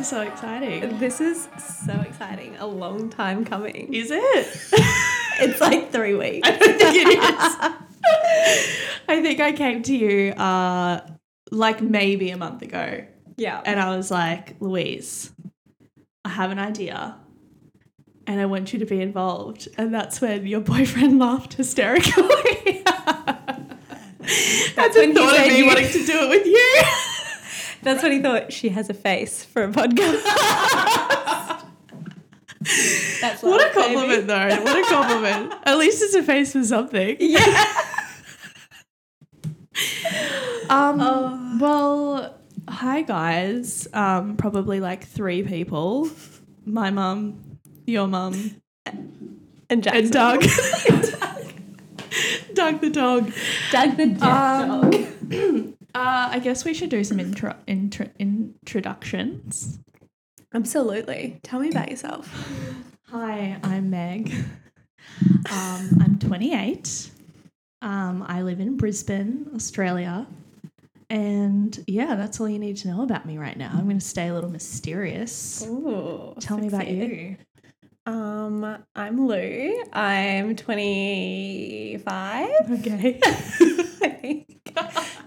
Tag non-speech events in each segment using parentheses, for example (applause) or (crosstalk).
is so exciting. This is so exciting. A long time coming. Is it? (laughs) It's like three weeks. I don't think it is. (laughs) I think I came to you uh, like maybe a month ago, Yeah. and I was like, Louise, I have an idea, and I want you to be involved. And that's when your boyfriend (laughs) laughed hysterically. that's when he thought of me you- wanting to do it with you. That's what he thought she has a face for a podcast. That's What a love, baby. compliment, though. What a compliment. At least it's a face for something. Yeah. Um, Oh. Well, hi guys. Um, probably like three people. My mum, your mum, And Jackson. and Doug. (laughs) Doug the dog. Doug the Um, dog. Uh, I guess we should do some intro, intro introductions. Absolutely. Tell me about yourself. (laughs) Hi, I'm Meg. (laughs) Um, I'm 28. Um, I live in Brisbane, Australia. And yeah, that's all you need to know about me right now. I'm going to stay a little mysterious. Ooh, Tell me about you. Um, I'm Lou. I'm 25. Okay. (laughs) (laughs) I think.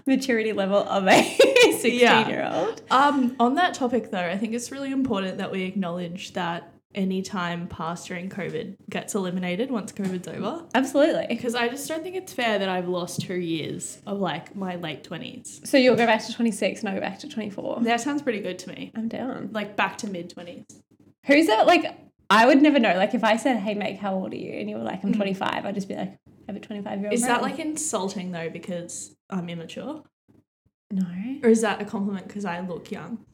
Maturity level of a (laughs) 16 Yeah. year old. Um, on that topic, though, I think it's really important that we acknowledge that any time past during COVID gets eliminated once COVID's over. Absolutely. Because I just don't think it's fair that I've lost two years of like my late 20s. So you'll go back to 26 and I'll go back to 24. That sounds pretty good to me. I'm down. Like back to mid 20s. Who's that? Like, I would never know. Like, if I said, hey, Meg, how old are you? And you were like, I'm Mm. 25, I'd just be like, have a 25 year old. Is that like insulting though because I'm immature? No. Or is that a compliment because I look young?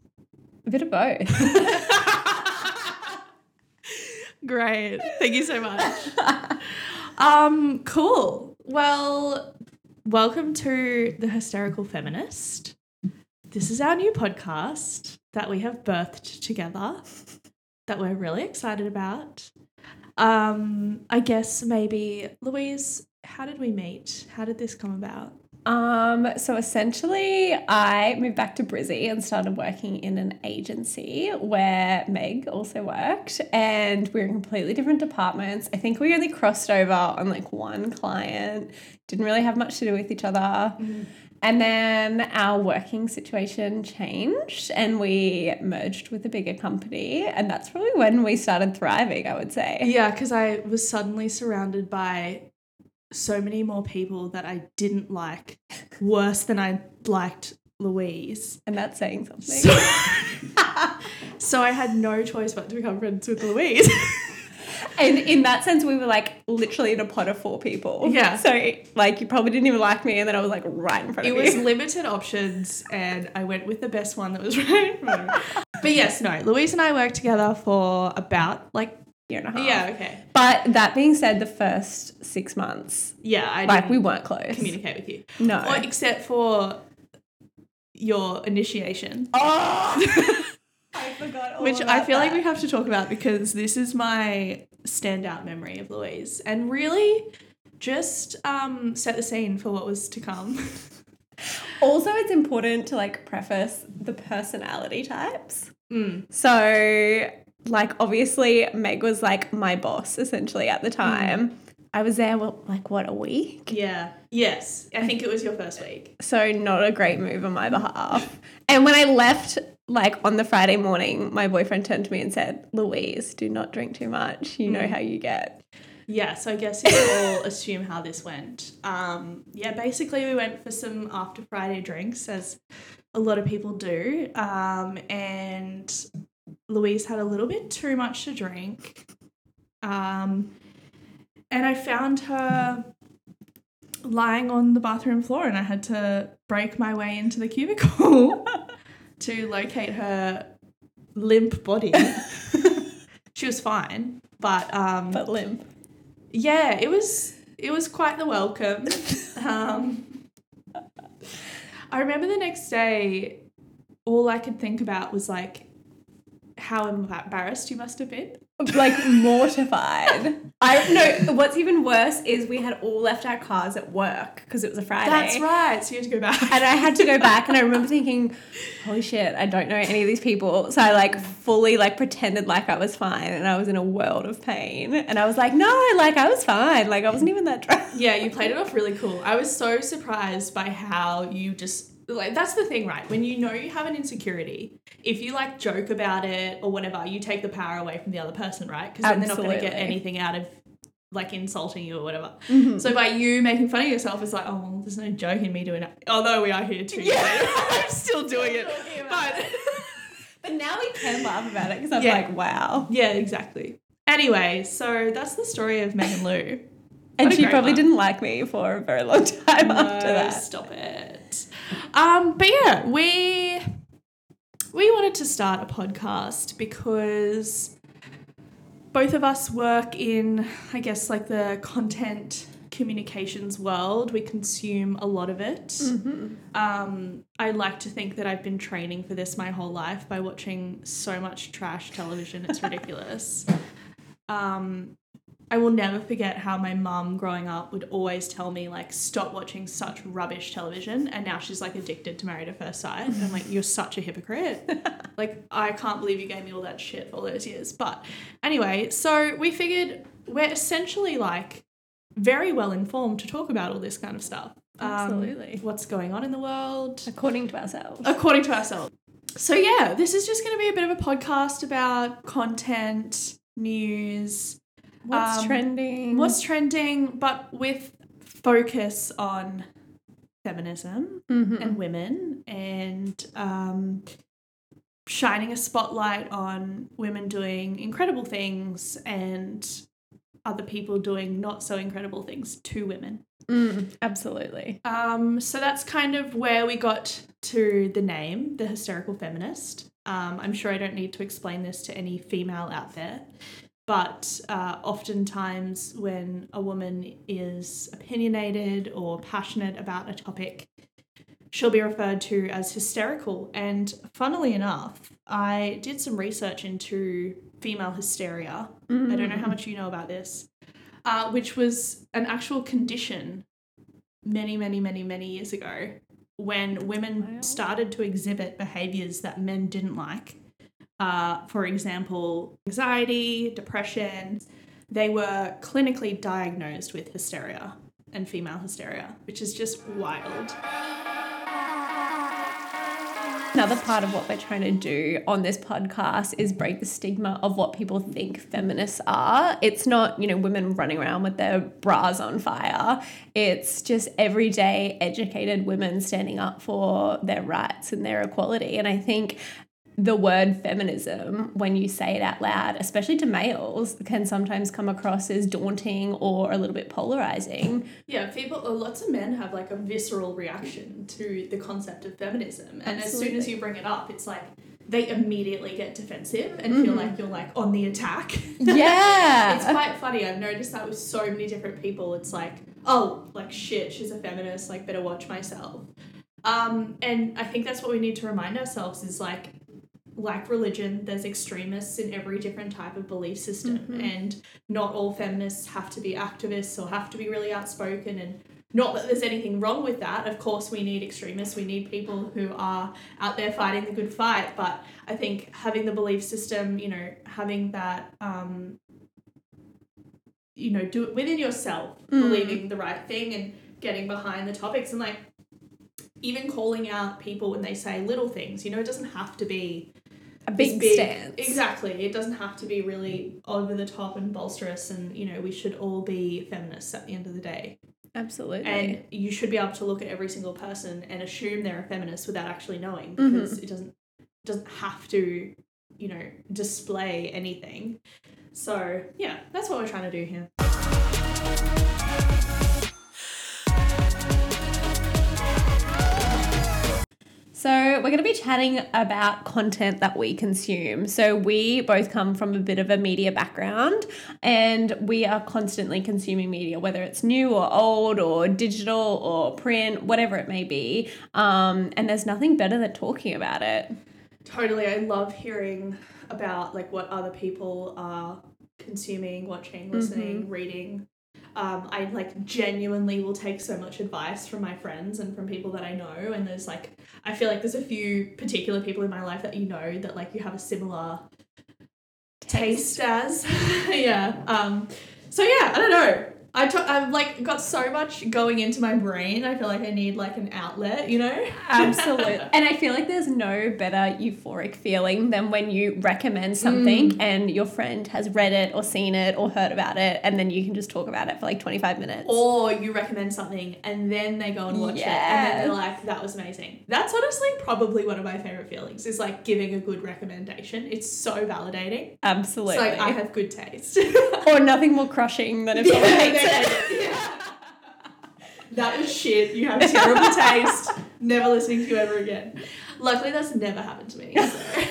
A bit of both. (laughs) Great. Thank you so much. (laughs) um, cool. Well, welcome to The Hysterical Feminist. This is our new podcast that we have birthed together that we're really excited about. Um, I guess maybe Louise, how did we meet? How did this come about? Um, so essentially, I moved back to Brizzy and started working in an agency where Meg also worked, and we were in completely different departments. I think we only crossed over on like one client, didn't really have much to do with each other. And then our working situation changed and we merged with a bigger company. And that's probably when we started thriving, I would say. Yeah, because I was suddenly surrounded by so many more people that I didn't like worse than I liked Louise. And that's saying something. So, (laughs) so I had no choice but to become friends with Louise. (laughs) And in that sense, we were like literally in a pot of four people. Yeah. So like you probably didn't even like me, and then I was like right in front it of was limited options, and I went with the best one that was (laughs) right in front of me. But yes, no, Louise and I worked together for about like year and a half. yeah, okay, But that being said, the first six months, yeah, I like didn't we weren't close. communicate with you, No. or except for your initiation. (laughs) oh. I forgot all which I feel like we have to talk about because this is my standout memory of Louise and really just um, set the scene for what was to come. (laughs) Also, it's important to like preface the personality types. Mm. So, like, obviously, Meg was like my boss essentially at the time. I was there, well, like, what, a week? Yeah. Yes. I think it was your first week. So, not a great move on my behalf. (laughs) And when I left, like, on the Friday morning, my boyfriend turned to me and said, Louise, do not drink too much. You know Mm. how you get. Yeah, so I guess you all (laughs) assume how this went. Um, yeah, basically we went for some after Friday drinks, as a lot of people do. Um, and Louise had a little bit too much to drink. Um, and I found her lying on the bathroom floor, and I had to break my way into the cubicle (laughs) to locate her limp body. (laughs) she was fine, but um, But limp. yeah, it was it was quite the welcome. (laughs) Um, I remember the next day, all I could think about was like how embarrassed you must have been. like mortified. (laughs) I no. What's even worse is we had all left our cars at work because it was a Friday. That's right. So you had to go back. And I had to go back, and I remember (laughs) thinking, "Holy shit, I don't know any of these people." So I like fully like pretended like I was fine, and I was in a world of pain. And I was like, "No, like I was fine. Like I wasn't even that drunk." yeah, you played it off really cool. I was so surprised by how you just like that's the thing, right? When you know you have an insecurity, if you like joke about it or whatever, you take the power away from the other person, right? Because then they're not going to get anything out of like insulting you or whatever. Mm-hmm. So by you making fun of yourself, it's like, oh, well, there's no joke in me doing it. Although we are here too. Yeah. (laughs) (laughs) I'm still doing it. But (laughs) But now we can laugh about it because I'm Yeah. like, wow. yeah, exactly. Anyway, so that's the story of Meg and Lou. And she probably one. didn't like me for a very long time after that. Stop it. Um, but yeah, we we wanted to start a podcast because both of us work in, I guess, like the content communications world. We consume a lot of it. Mm-hmm. Um, I like to think that I've been training for this my whole life by watching so much trash television. It's ridiculous. (laughs) um, I will never forget how my mum growing up would always tell me like stop watching such rubbish television and now she's like addicted to Married at First Sight. And I'm like, you're such a hypocrite. (laughs) like I can't believe you gave me all that shit all those years. But anyway, so we figured we're essentially like very well informed to talk about all this kind of stuff. Um, Absolutely. what's going on in the world According to ourselves. according to ourselves. So yeah, this is just going to be a bit of a podcast about content, news, What's um, trending? what's trending, but with focus on feminism Mhm. and women and um, shining a spotlight on women doing incredible things and other people doing not so incredible things to women. Mm, absolutely. Um, so that's kind of where we got to the name, the hysterical feminist. Um, I'm sure I don't need to explain this to any female out there, but uh, oftentimes when a woman is opinionated or passionate about a topic, she'll be referred to as hysterical. And funnily enough, I did some research into female hysteria. I don't know how much you know about this, uh, which was an actual condition many, many, many, many years ago when women started to exhibit behaviors that men didn't like. Uh, for example, anxiety, depression. They were clinically diagnosed with hysteria and female hysteria, which is just wild. Another part of what we're trying to do on this podcast is break the stigma of what people think feminists are. It's not, you know, women running around with their bras on fire. It's just everyday educated women standing up for their rights and their equality. And I think the word feminism, when you say it out loud, especially to males, can sometimes come across as daunting or a little bit polarizing. Yeah, people, uh, lots of men have like a visceral reaction to the concept of feminism. And as soon as you bring it up, it's like they immediately get defensive and feel like you're like on the attack. (laughs) Yeah. it's quite funny. I've noticed that with so many different people. It's like, oh, like shit, she's a feminist, like better watch myself. Um, and I think that's what we need to remind ourselves is like, like religion, there's extremists in every different type of belief system, and not all feminists have to be activists or have to be really outspoken. And not that there's anything wrong with that. Of course, we need extremists. We need people who are out there fighting the good fight. But I think having the belief system, you know, having that um, you know, do it within yourself, Mm. believing the right thing and getting behind the topics and like even calling out people when they say little things. You know, it doesn't have to be a this big, stance. Exactly. It doesn't have to be really over the top and bolsterous and you know, we should all be feminists at the end of the day. Absolutely. And you should be able to look at every single person and assume they're a feminist without actually knowing Mm-hmm. because it doesn't doesn't have to, you know, display anything. So yeah, that's what we're trying to do here. So, we're going to be chatting about content that we consume. So, we both come from a bit of a media background and we are constantly consuming media, whether it's new or old or digital or print, whatever it may be. Um, and there's nothing better than talking about it. Totally. I love hearing about like what other people are consuming, watching, listening, reading. Um, I like genuinely will take so much advice from my friends and from people that I know. And there's like, I feel like there's a few particular people in my life that you know that like you have a similar taste as. (laughs) yeah. Um, so yeah, I don't know. I t- I've like got so much going into my brain. I feel like I need like an outlet, you know? Absolutely. (laughs) and I feel like there's no better euphoric feeling than when you recommend something Mm. and your friend has read it or seen it or heard about it and then you can just talk about it for like 25 minutes. or you recommend something and then they go and watch it and then they're like, that was amazing. That's honestly probably one of my favorite feelings is like giving a good recommendation. It's so validating. Absolutely. It's like I have good taste. or nothing more crushing than if (laughs) someone it. (laughs) that was shit. You have terrible taste. Never listening to you ever again. Luckily, that's never happened to me. so.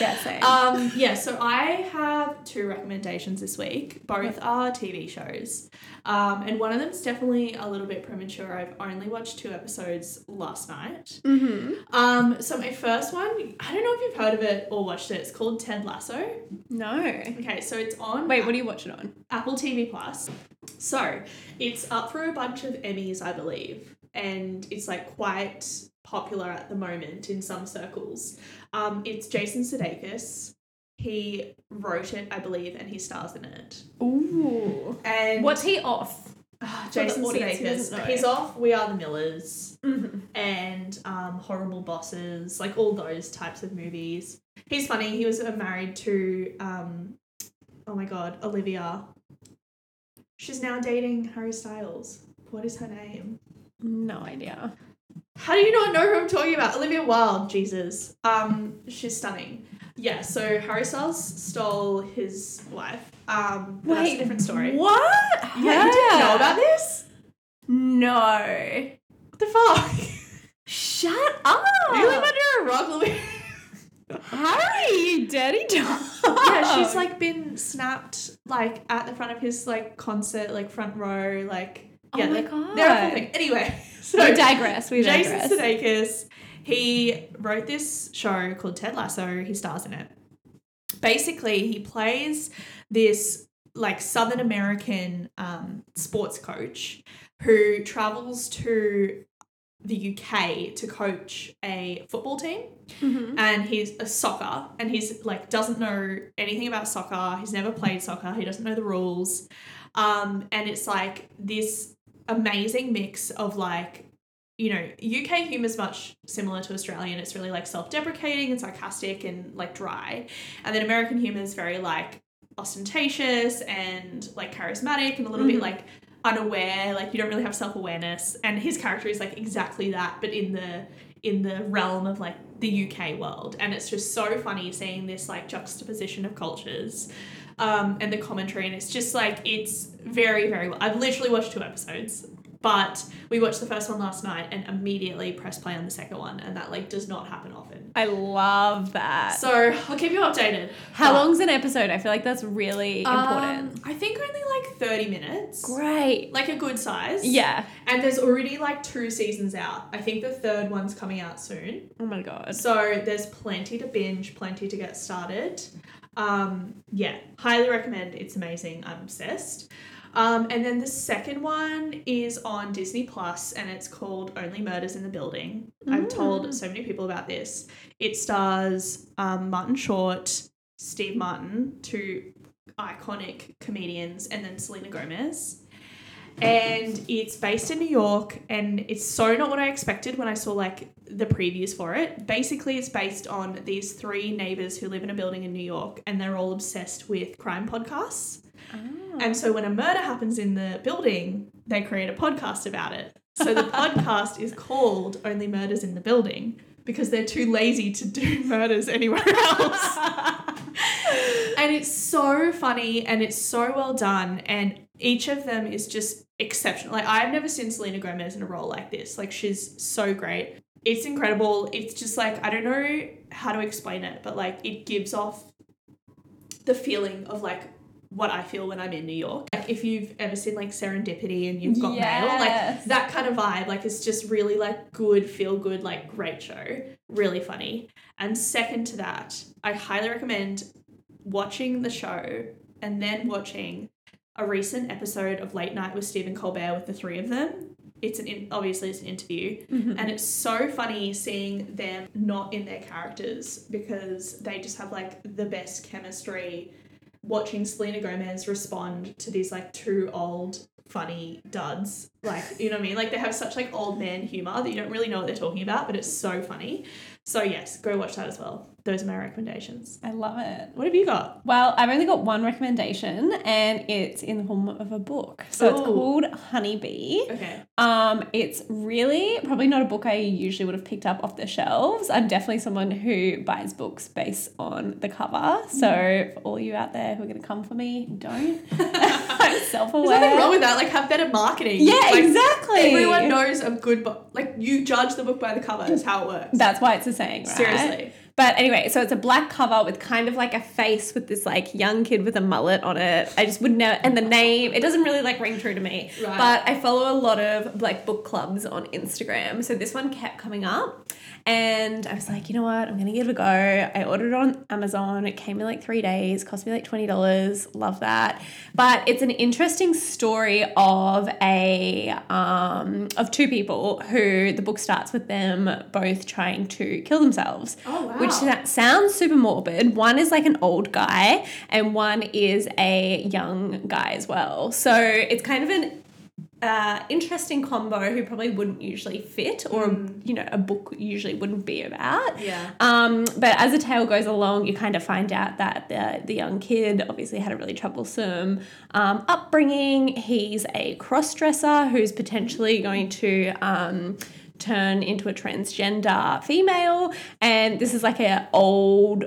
Yeah, same. Um, yeah, so I have two recommendations this week. Both are TV shows. Um, and one of them's definitely a little bit premature. I've only watched two episodes last night. mm-hmm. Um, so my first one, I don't know if you've heard of it or watched it. It's called Ted Lasso. No. Okay, so it's on Wait, what do you watch it on? Apple TV Plus. So it's up for a bunch of Emmys, I believe, and it's like quite popular at the moment in some circles. Um, it's Jason Sudeikis. He wrote it, I believe, and he stars in it. Ooh. And What's he off? Ah, Jason audience who doesn't Sudeikis? He's off. We Are the Millers Mm-hmm. and um, Horrible Bosses, like all those types of movies. He's funny. He was uh, married to, um, oh my god, Olivia. She's now dating Harry Styles. What is her name? No idea. How do you not know who I'm talking about? Olivia Wilde, Jesus. Um, she's stunning. Yeah, so Harry Styles stole his wife. Um, but that's a different story. What? Yeah, you didn't know about this? No. What the fuck? Shut up. you live under a rock, Olivia. Harry, you dirty (laughs) dog. yeah, she's like been snapped like at the front of his like concert, like front row, like Oh yeah, my they're, God. they're a thing. Anyway, so we digress. We Jason. Sudeikis, he wrote this show called Ted Lasso. He stars in it. Basically, he plays this like Southern American um, sports coach who travels to the UK to coach a football team Mhm. and he's a soccer and he's like doesn't know anything about soccer he's never played soccer he doesn't know the rules um and it's like this amazing mix of like you know uk humor is much similar to australian. It's really like self-deprecating and sarcastic and like dry. And then american humor is very like ostentatious and like charismatic and a little bit Mhm. like unaware. Like you don't really have self-awareness. And his character is like exactly that but in the in the realm of like the UK world. And it's just so funny seeing this like juxtaposition of cultures um, and the commentary. And it's just like, it's very, very well. I've literally watched two episodes, but we watched the first one last night and immediately press play on the second one. And that like does not happen often. I love that. So I'll keep you updated. How But, long's an episode? I feel like that's really important. Um, I think only like 30 minutes. Great. Like a good size. Yeah. And there's already like two seasons out. I think the third one's coming out soon. Oh my god. So there's plenty to binge, plenty to get started. Um, yeah, highly recommend. It's amazing. I'm obsessed. Um, and then the second one is on Disney Plus, and it's called Only Murders in the Building. I've told Mm. so many people about this. It stars um, Martin Short, Steve Martin, two iconic comedians, and then Selena Gomez and it's based in New York and it's so not what I expected when I saw like the previews for it. Basically it's based on these three neighbors who live in a building in New York and they're all obsessed with crime podcasts. Oh. And so when a murder happens in the building, they create a podcast about it. So the (laughs) podcast is called Only Murders in the Building because they're too lazy to do (laughs) murders anywhere else. (laughs) and it's so funny and it's so well done and each of them is just exceptional. Like I've never seen Selena Gomez in a role like this. Like she's so great. It's incredible. It's just like I don't know how to explain it, but like it gives off the feeling of like what I feel when I'm in New York. Like if you've ever seen like Serendipity and you've got mail, like that kind of vibe. Like it's just really like good, feel good, like great show. Really funny. And second to that, I highly recommend watching the show and then watching a recent episode of Late Night with Stephen Colbert with the three of them. It's an in, obviously it's an interview, mm-hmm. and it's so funny seeing them not in their characters because they just have like the best chemistry. Watching Selena Gomez respond to these like two old funny duds, like you know what I mean, like they have such like old man humor that you don't really know what they're talking about, but it's so funny. So yes, go watch that as well. Those are my recommendations. I love it. What have you got? Well, I've only got one recommendation, and it's in the form of a book. So it's called Honeybee. Okay. Um, it's really probably not a book I usually would have picked up off the shelves. I'm definitely someone who buys books based on the cover. So for all you out there who are going to come for me, don't. I'm (laughs) (laughs) self-aware. There's nothing wrong with that. Like, have better marketing. Yeah, Like, exactly. Everyone knows a good book. Like, you judge the book by the cover. Is how it works. That's why it's a saying, right? Seriously. But anyway, so it's a black cover with kind of like a face with this like young kid with a mullet on it. I just would never, and the name, it doesn't really like ring true to me. Right. But I follow a lot of like book clubs on Instagram. So this one kept coming up. And I was like, you know what? I'm going to give it a go. I ordered it on Amazon. It came in like three days, cost me like $20. Love that. But it's an interesting story of a, um, of two people who the book starts with them both trying to kill themselves Oh, wow. which sa- sounds super morbid. One is like an old guy, and one is a young guy as well. So it's kind of an uh, interesting combo who probably wouldn't usually fit, or you know, a book usually wouldn't be about. Yeah. Um, but as the tale goes along, you kind of find out that the, the young kid obviously had a really troublesome um, upbringing. He's a cross dresser who's potentially going to. Um, turn into a transgender female and this is like a old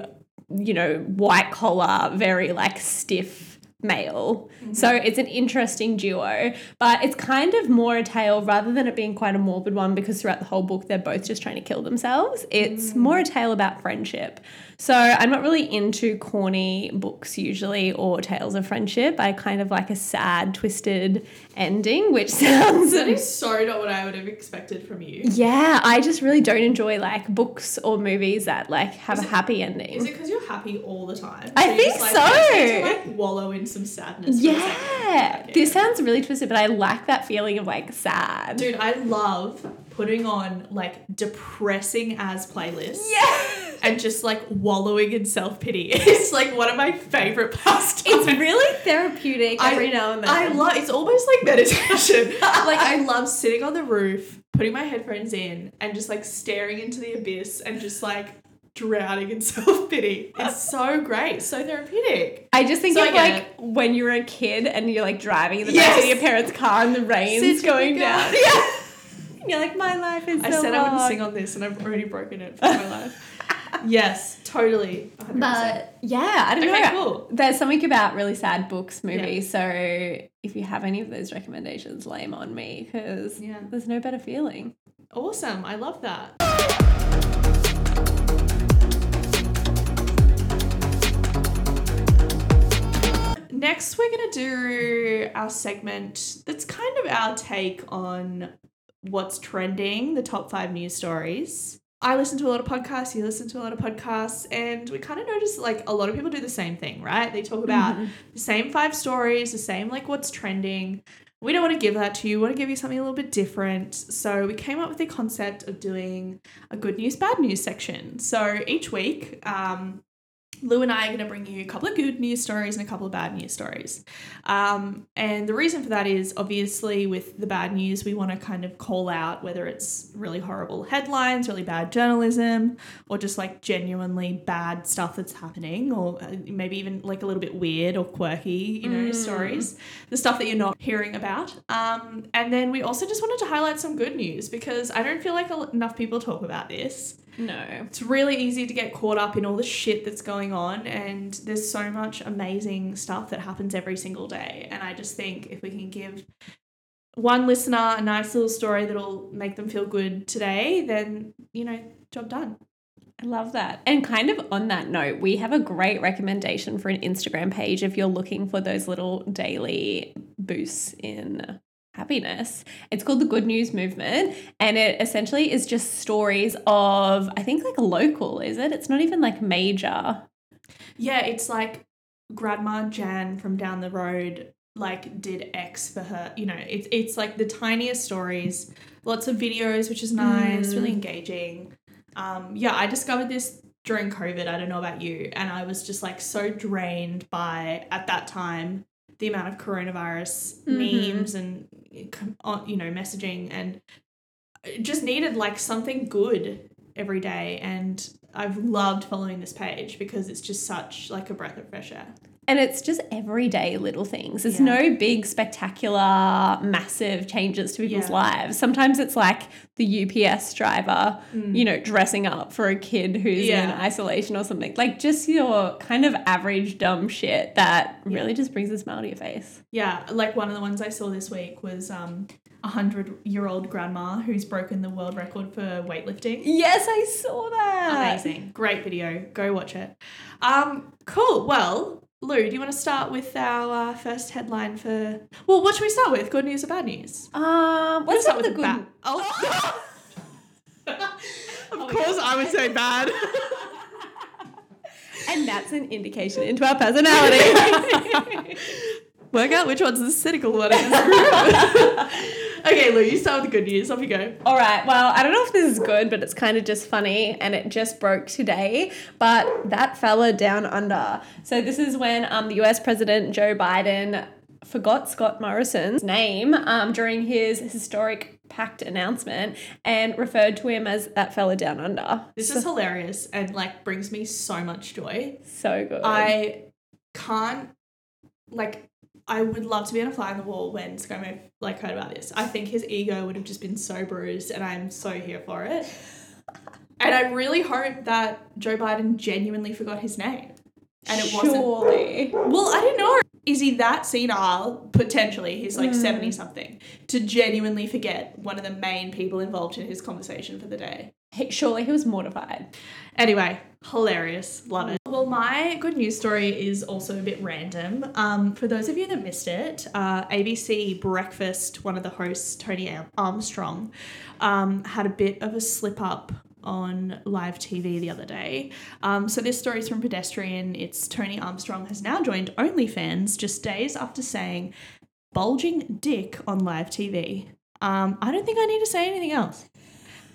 you know white collar very like stiff male. Mm-hmm. So it's an interesting duo but it's kind of more a tale rather than it being quite a morbid one because throughout the whole book they're both just trying to kill themselves. It's mm. more a tale about friendship so i'm not really into corny books usually or tales of friendship i kind of like a sad twisted ending which (laughs) sounds That is so not what I would have expected from you. yeah, I just really don't enjoy like books or movies that like have a happy ending. Is it because you're happy all the time? I think just, like, so. I to, like wallow in some sadness. for a second. yeah, Okay. this sounds really twisted, but I like that feeling of like sad. Dude, I love putting on like depressing as playlists. Yeah. And just like wallowing in self pity. (laughs) It's like one of my favorite pastimes. It's really therapeutic I- every now and then. I love it's almost like meditation. (laughs) like I love sitting on the roof, putting my headphones in, and just like staring into the abyss and just like drowning in (laughs) self pity. It's so great, so therapeutic. I just think So of like when you're a kid and you're like driving in the back of your parents' car and the rain's going down. Yeah. And you're like, my life is I so said I wouldn't sing on this, and I've already broken it for my life. Yes, totally. 100%. But yeah, I don't Okay, know. cool. There's something about really sad books, movies. So if you have any of those recommendations, lame on me because Yeah. there's no better feeling. awesome. I love that. Next, we're going to do our segment that's kind of our take on what's trending, the top five news stories. I listen to a lot of podcasts, you listen to a lot of podcasts, and we kind of notice like a lot of people do the same thing, right? They talk about the same five stories, the same like what's trending. We don't want to give that to you. We want to give you something a little bit different. So we came up with the concept of doing a good news, bad news section. So each week, um, Lou and I are going to bring you a couple of good news stories and a couple of bad news stories. Um, and the reason for that is obviously with the bad news, we want to kind of call out whether it's really horrible headlines, really bad journalism, or just like genuinely bad stuff that's happening, or uh, maybe even like a little bit weird or quirky, you know, stories, the stuff that you're not hearing about. Um, and then we also just wanted to highlight some good news because I don't feel like enough people talk about this No. it's really easy to get caught up in all the shit that's going on and there's so much amazing stuff that happens every single day and i just think if we can give one listener a nice little story that'll make them feel good today then you know job done I love that. And kind of on that note, we have a great recommendation for an Instagram page if you're looking for those little daily boosts in happiness. It's called the Good News Movement. And it essentially is just stories of, I think, like a local, is it? It's not even like major. Yeah, it's like Grandma Jan from down the road like did X for her. You know, it's it's like the tiniest stories, lots of videos, which is nice, really engaging. Um, yeah, I discovered this during COVID. I don't know about you, and I was just like so drained by at that time the amount of coronavirus Mhm. memes and Uh, you know messaging and uh, just needed like something good every day and I've loved following this page because it's just such like a breath of fresh air. And it's just everyday little things. It's Yeah. no big, spectacular, massive changes to people's Yeah. lives. Sometimes it's like the UPS driver, you know, dressing up for a kid who's in Mm. Isolation or something. Like just your kind of average dumb shit that really just brings a smile to your face. Yeah, like one of the ones I saw this week was um a hundred year old grandma who's broken the world record for weightlifting. Yes, I saw that. Amazing. Great video. Go watch it. Um, cool. Well, Lou, do you want to start with our uh, first headline for? Well, what should we start with? Good news or bad news? Um, let's start with the good. bad. Oh. (laughs) of course, I would say bad. (laughs) And that's an indication into our personality. (laughs) Work out which one's the cynical one in this group. Okay, Lou, you start with the good news. Off you go. All right. Well, I don't know if this is good, but it's kind of just funny and it just broke today. But that fella down under. So, this is when um, the US President Joe Biden forgot Scott Morrison's name um, during his historic pact announcement and referred to him as that fella down under. This is hilarious and like brings me so much joy. so good. I can't like I would love to be on a fly on the wall when ScoMo like heard about this. I think his ego would have just been so bruised and I'm so here for it. And I really hope that Joe Biden genuinely forgot his name. And it wasn't Surely. Well, I don't know. Is he that senile? Potentially. He's like hmm. 70 something. To genuinely forget one of the main people involved in his conversation for the day. He, surely he was mortified. Anyway, hilarious. Love it. Well, my good news story is also a bit random. Um, for those of you that missed it, uh, ABC Breakfast, one of the hosts, Tony Armstrong, um, had a bit of a slip up on live TV the other day. Um, so this story is from Pedestrian. It's Tony Armstrong has now joined OnlyFans just days after saying bulging dick on live TV. Um, I don't think I need to say anything else.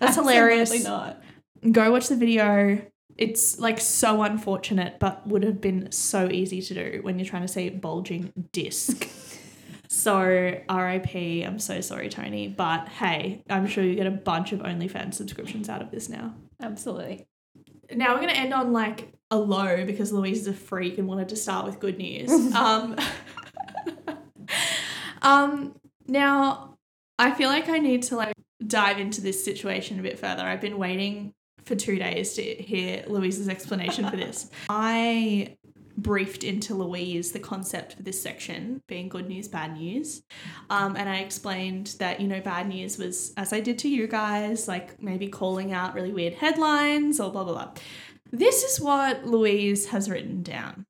That's hilarious Absolutely not. go watch the video. It's like so unfortunate, but would have been so easy to do when you're trying to say bulging disc. (laughs) so RIP. I'm so sorry, Tony. But hey, I'm sure you get a bunch of OnlyFans subscriptions out of this now. Absolutely. Now we're gonna end on like a low because Louise is a freak and wanted to start with good news. (laughs) um, (laughs) um, now I feel like I need to like dive into this situation a bit further. I've been waiting for two days to hear Louise's explanation for this. (laughs) I briefed into Louise the concept for this section being good news, bad news. Um, and I explained that, you know, bad news was, as I did to you guys, like maybe calling out really weird headlines or blah, blah, blah. This is what Louise has written down.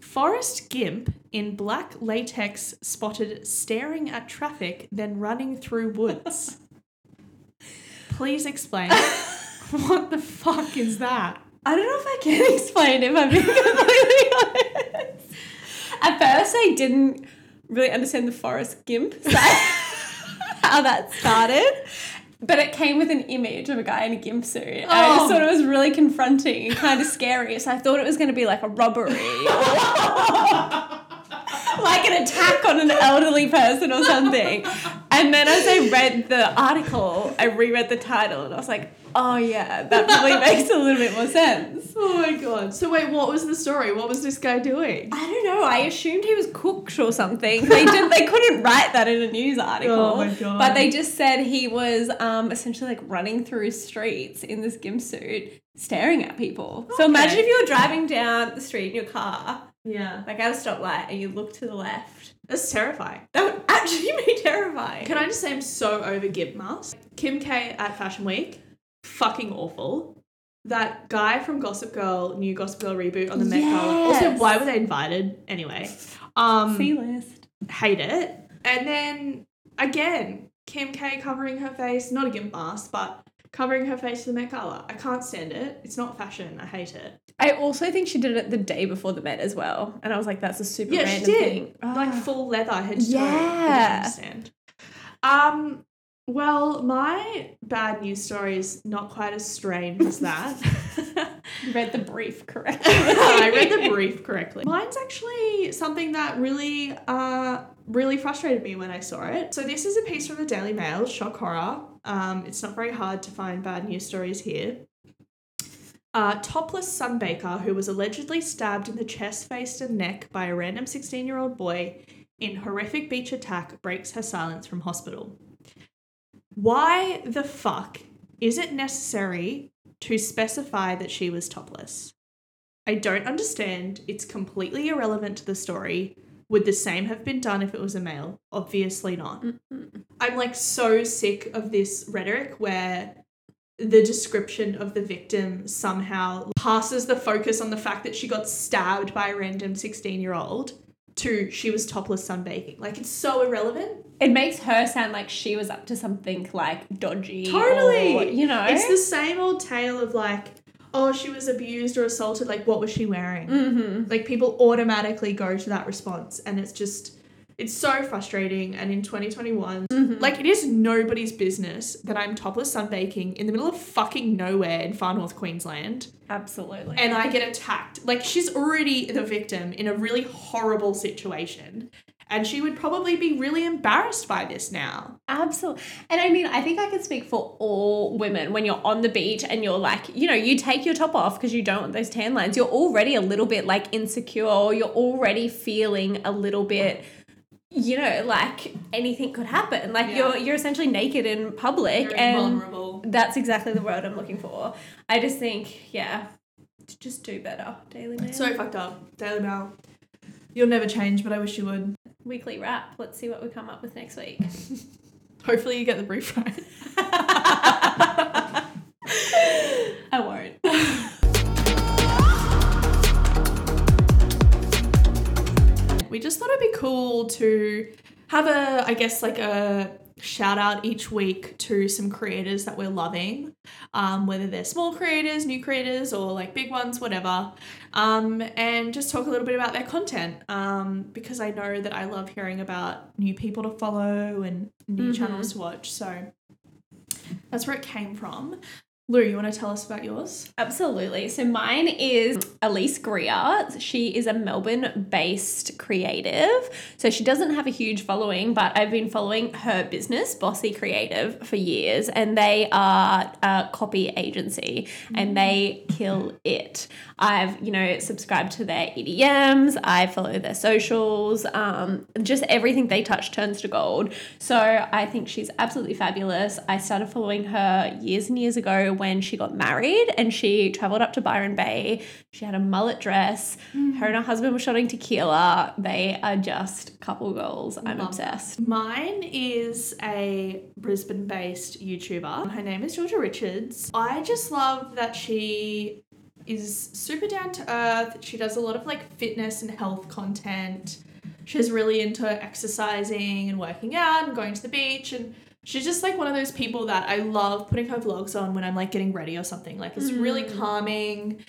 Forrest Gimp in black latex spotted staring at traffic, then running through woods. (laughs) Please explain. (laughs) (laughs) what the fuck is that? I don't know if I can (laughs) explain it, if I'm being completely (laughs) honest. At first, I didn't really understand the Forrest Gimp side, how that started. But it came with an image of a guy in a gimp suit. And I Oh. just thought it was really confronting and kind of scary. So I thought it was going to be like a robbery. like an attack on an elderly person or something. And then as I read the article, I reread the title and I was like, oh yeah, that probably (laughs) makes a little bit more sense. Oh my god. So wait, what was the story? What was this guy doing? I don't know. I assumed he was cooked or something. They did. They couldn't write that in a news article. Oh my God. But they just said he was um, essentially like running through streets in this gimp suit, staring at people. So imagine if you were driving down the street in your car, Yeah. like at a stoplight, and you look to the left. That's terrifying. That would actually (laughs) be terrifying. Can I just say I'm so over Gimp masks? Kim K at Fashion Week, fucking awful. that guy from Gossip Girl, new Gossip Girl reboot on the Met Gala. Also, why were they invited anyway? Um, C list. hate it. And then again, Kim K covering her face, not a gimp mask, but covering her face to the Met Gala. I can't stand it. It's not fashion. I hate it. I also think she did it the day before the Met as well. And I was like, that's a super Yeah, she did. thing. Like Ah. full leather head to toe. I Yeah. understand. Um. Well, my bad news story is not quite as strange as that. (laughs) You read the brief correctly. (laughs) I read the brief correctly. Mine's actually something that really, uh, really frustrated me when I saw it. So this is a piece from the Daily Mail, shock horror. Um, it's not very hard to find bad news stories here. Uh, topless sunbaker who was allegedly stabbed in the chest, face, and neck by a random 16-year-old boy in horrific beach attack breaks her silence from hospital. Why the fuck is it necessary to specify that she was topless? I don't understand. It's completely irrelevant to the story. Would the same have been done if it was a male? Obviously not. I'm like so sick of this rhetoric where the description of the victim somehow passes the focus on the fact that she got stabbed by a random 16 year old to she was topless sunbaking. Like it's so irrelevant. It makes her sound like she was up to something like dodgy. Totally. or, you know? It's the same old tale of like, oh, she was abused or assaulted. Like, what was she wearing? Mm-hmm. Like, people automatically go to that response. And it's just, it's so frustrating. And in 2021, Mhm. like, it is nobody's business that I'm topless sunbaking in the middle of fucking nowhere in far north Queensland Absolutely. and I get attacked. Like, she's already the victim in a really horrible situation. And she would probably be really embarrassed by this now. Absolutely. And I mean, I think I can speak for all women when you're on the beach and you're like, you know, you take your top off because you don't want those tan lines. You're already a little bit like insecure. Or you're already feeling a little bit you know, like anything could happen. Like Yeah. you're you're essentially naked in public Very and vulnerable. that's exactly the word I'm looking for. I just think, yeah, just do better. Daily Mail. So fucked up. Daily Mail. You'll never change, but I wish you would. Weekly wrap. Let's see what we come up with next week. (laughs) Hopefully, you get the brief right. (laughs) I won't. We just thought it'd be cool to have a, I guess, like a shout out each week to some creators that we're loving, um, whether they're small creators, new creators, or like big ones, whatever, um, and just talk a little bit about their content um, because I know that I love hearing about new people to follow and new Mhm. channels to watch. So that's where it came from. Lou, you want to tell us about yours? Absolutely. So mine is Elise Greer. She is a Melbourne based creative. So she doesn't have a huge following, but I've been following her business, Bossy Creative, for years. And they are a copy agency and they kill it. I've, you know, subscribed to their EDMs, I follow their socials, um, just everything they touch turns to gold. So I think she's absolutely fabulous. I started following her years and years ago when she got married and she traveled up to Byron Bay. She had a mullet dress. Mm. Her and her husband were shotting tequila. They are just couple goals. I'm Love obsessed. Mine is a Brisbane based YouTuber. Her name is Georgia Richards. I just love that she is super down to earth. She does a lot of like fitness and health content. She's really into exercising and working out and going to the beach and she's just like one of those people that I love putting her vlogs on when I'm like getting ready or something. Like it's really Mm. calming.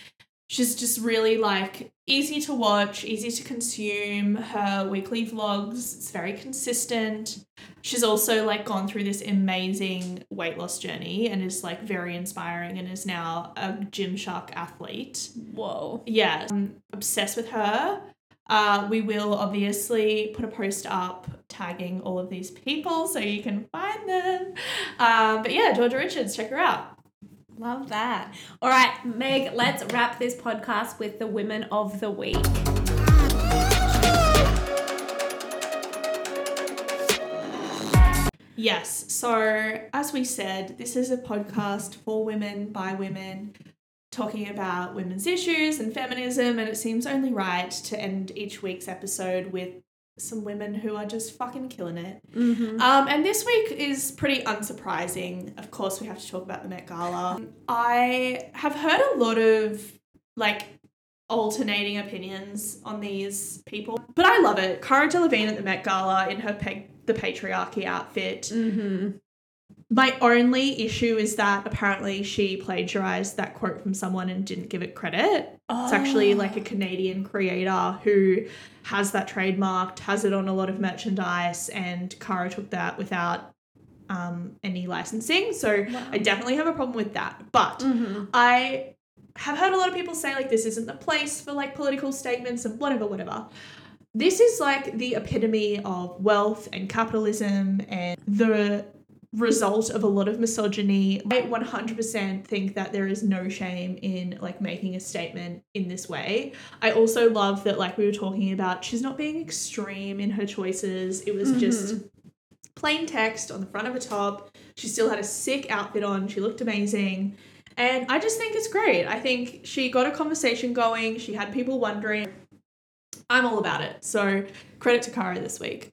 She's just really like easy to watch, easy to consume. Her weekly vlogs, it's very consistent. She's also like gone through this amazing weight loss journey and is like very inspiring and is now a Gymshark athlete. Whoa. Yeah, I'm obsessed with her. Uh, we will obviously put a post up tagging all of these people so you can find them. Um, but yeah, Georgia Richards, check her out. Love that. All right, Meg, let's wrap this podcast with the women of the week. Yes. So, as we said, this is a podcast for women by women, talking about women's issues and feminism. And it seems only right to end each week's episode with some women who are just fucking killing it. Mm-hmm. Um, and this week is pretty unsurprising. Of course, we have to talk about the Met Gala. I have heard a lot of like alternating opinions on these people, but I love it. Cara Delevingne at the Met Gala in her peg- the patriarchy outfit. Mm-hmm. My only issue is that apparently she plagiarized that quote from someone and didn't give it credit. It's actually Oh. like a Canadian creator who has that trademarked, has it on a lot of merchandise, and Cara took that without um, any licensing. So Wow. I definitely have a problem with that. But Mm-hmm. I have heard a lot of people say like this isn't the place for like political statements and whatever, whatever. This is like the epitome of wealth and capitalism and the result of a lot of misogyny. I 100% think that there is no shame in like making a statement in this way. I also love that like we were talking about she's not being extreme in her choices. It was just mm-hmm. plain text on the front of a top. She still had a sick outfit on. She looked amazing. And I just think it's great. I think she got a conversation going. She had people wondering. I'm all about it. So credit to Cara this week.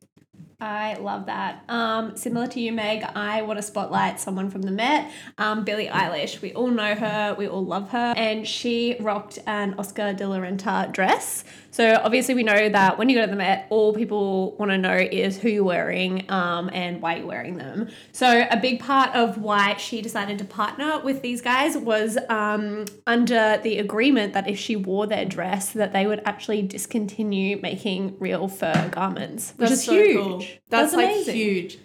I love that. Um, similar to you, Meg, I want to spotlight someone from the Met, um, Billie Eilish. We all know her, we all love her, and she rocked an Oscar de la Renta dress. So obviously, we know that when you go to the Met, all people want to know is who you're wearing um, and why you're wearing them. So a big part of why she decided to partner with these guys was um, under the agreement that if she wore their dress, that they would actually discontinue making real fur garments, which is huge. That's, That's like amazing. huge.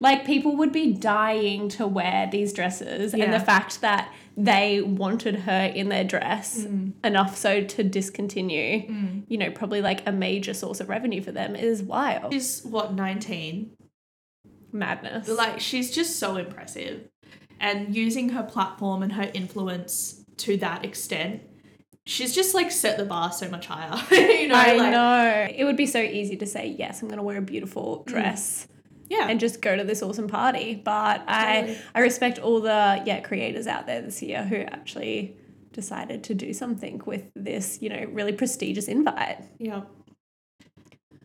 Like people would be dying to wear these dresses, and the fact that they wanted her in their dress Mm. enough so to discontinue, you know, probably like a major source of revenue for them is wild. She's what, 19? Madness. Like she's just so impressive. And using her platform and her influence to that extent, she's just like set the bar so much higher. (laughs) you know, I like know. It would be so easy to say, yes, I'm going to wear a beautiful dress yeah. and just go to this awesome party. But I, Totally. I respect all the yeah creators out there this year who actually decided to do something with this, you know, really prestigious invite. yeah.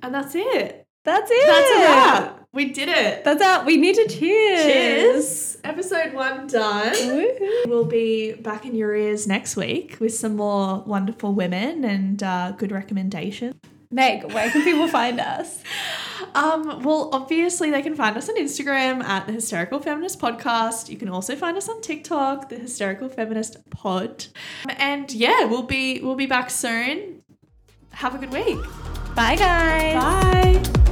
And that's it. That's it. That's a wrap. We did it. That's out. We need to cheers. Cheers. Episode one done. Woohoo. We'll be back in your ears next week with some more wonderful women and uh, good recommendations. Meg, where can people find us? (laughs) Um, well, obviously they can find us on Instagram at the Hysterical Feminist Podcast. You can also find us on TikTok, the Hysterical Feminist Pod. And yeah, we'll be we'll be back soon. Have a good week. Bye, guys. Bye.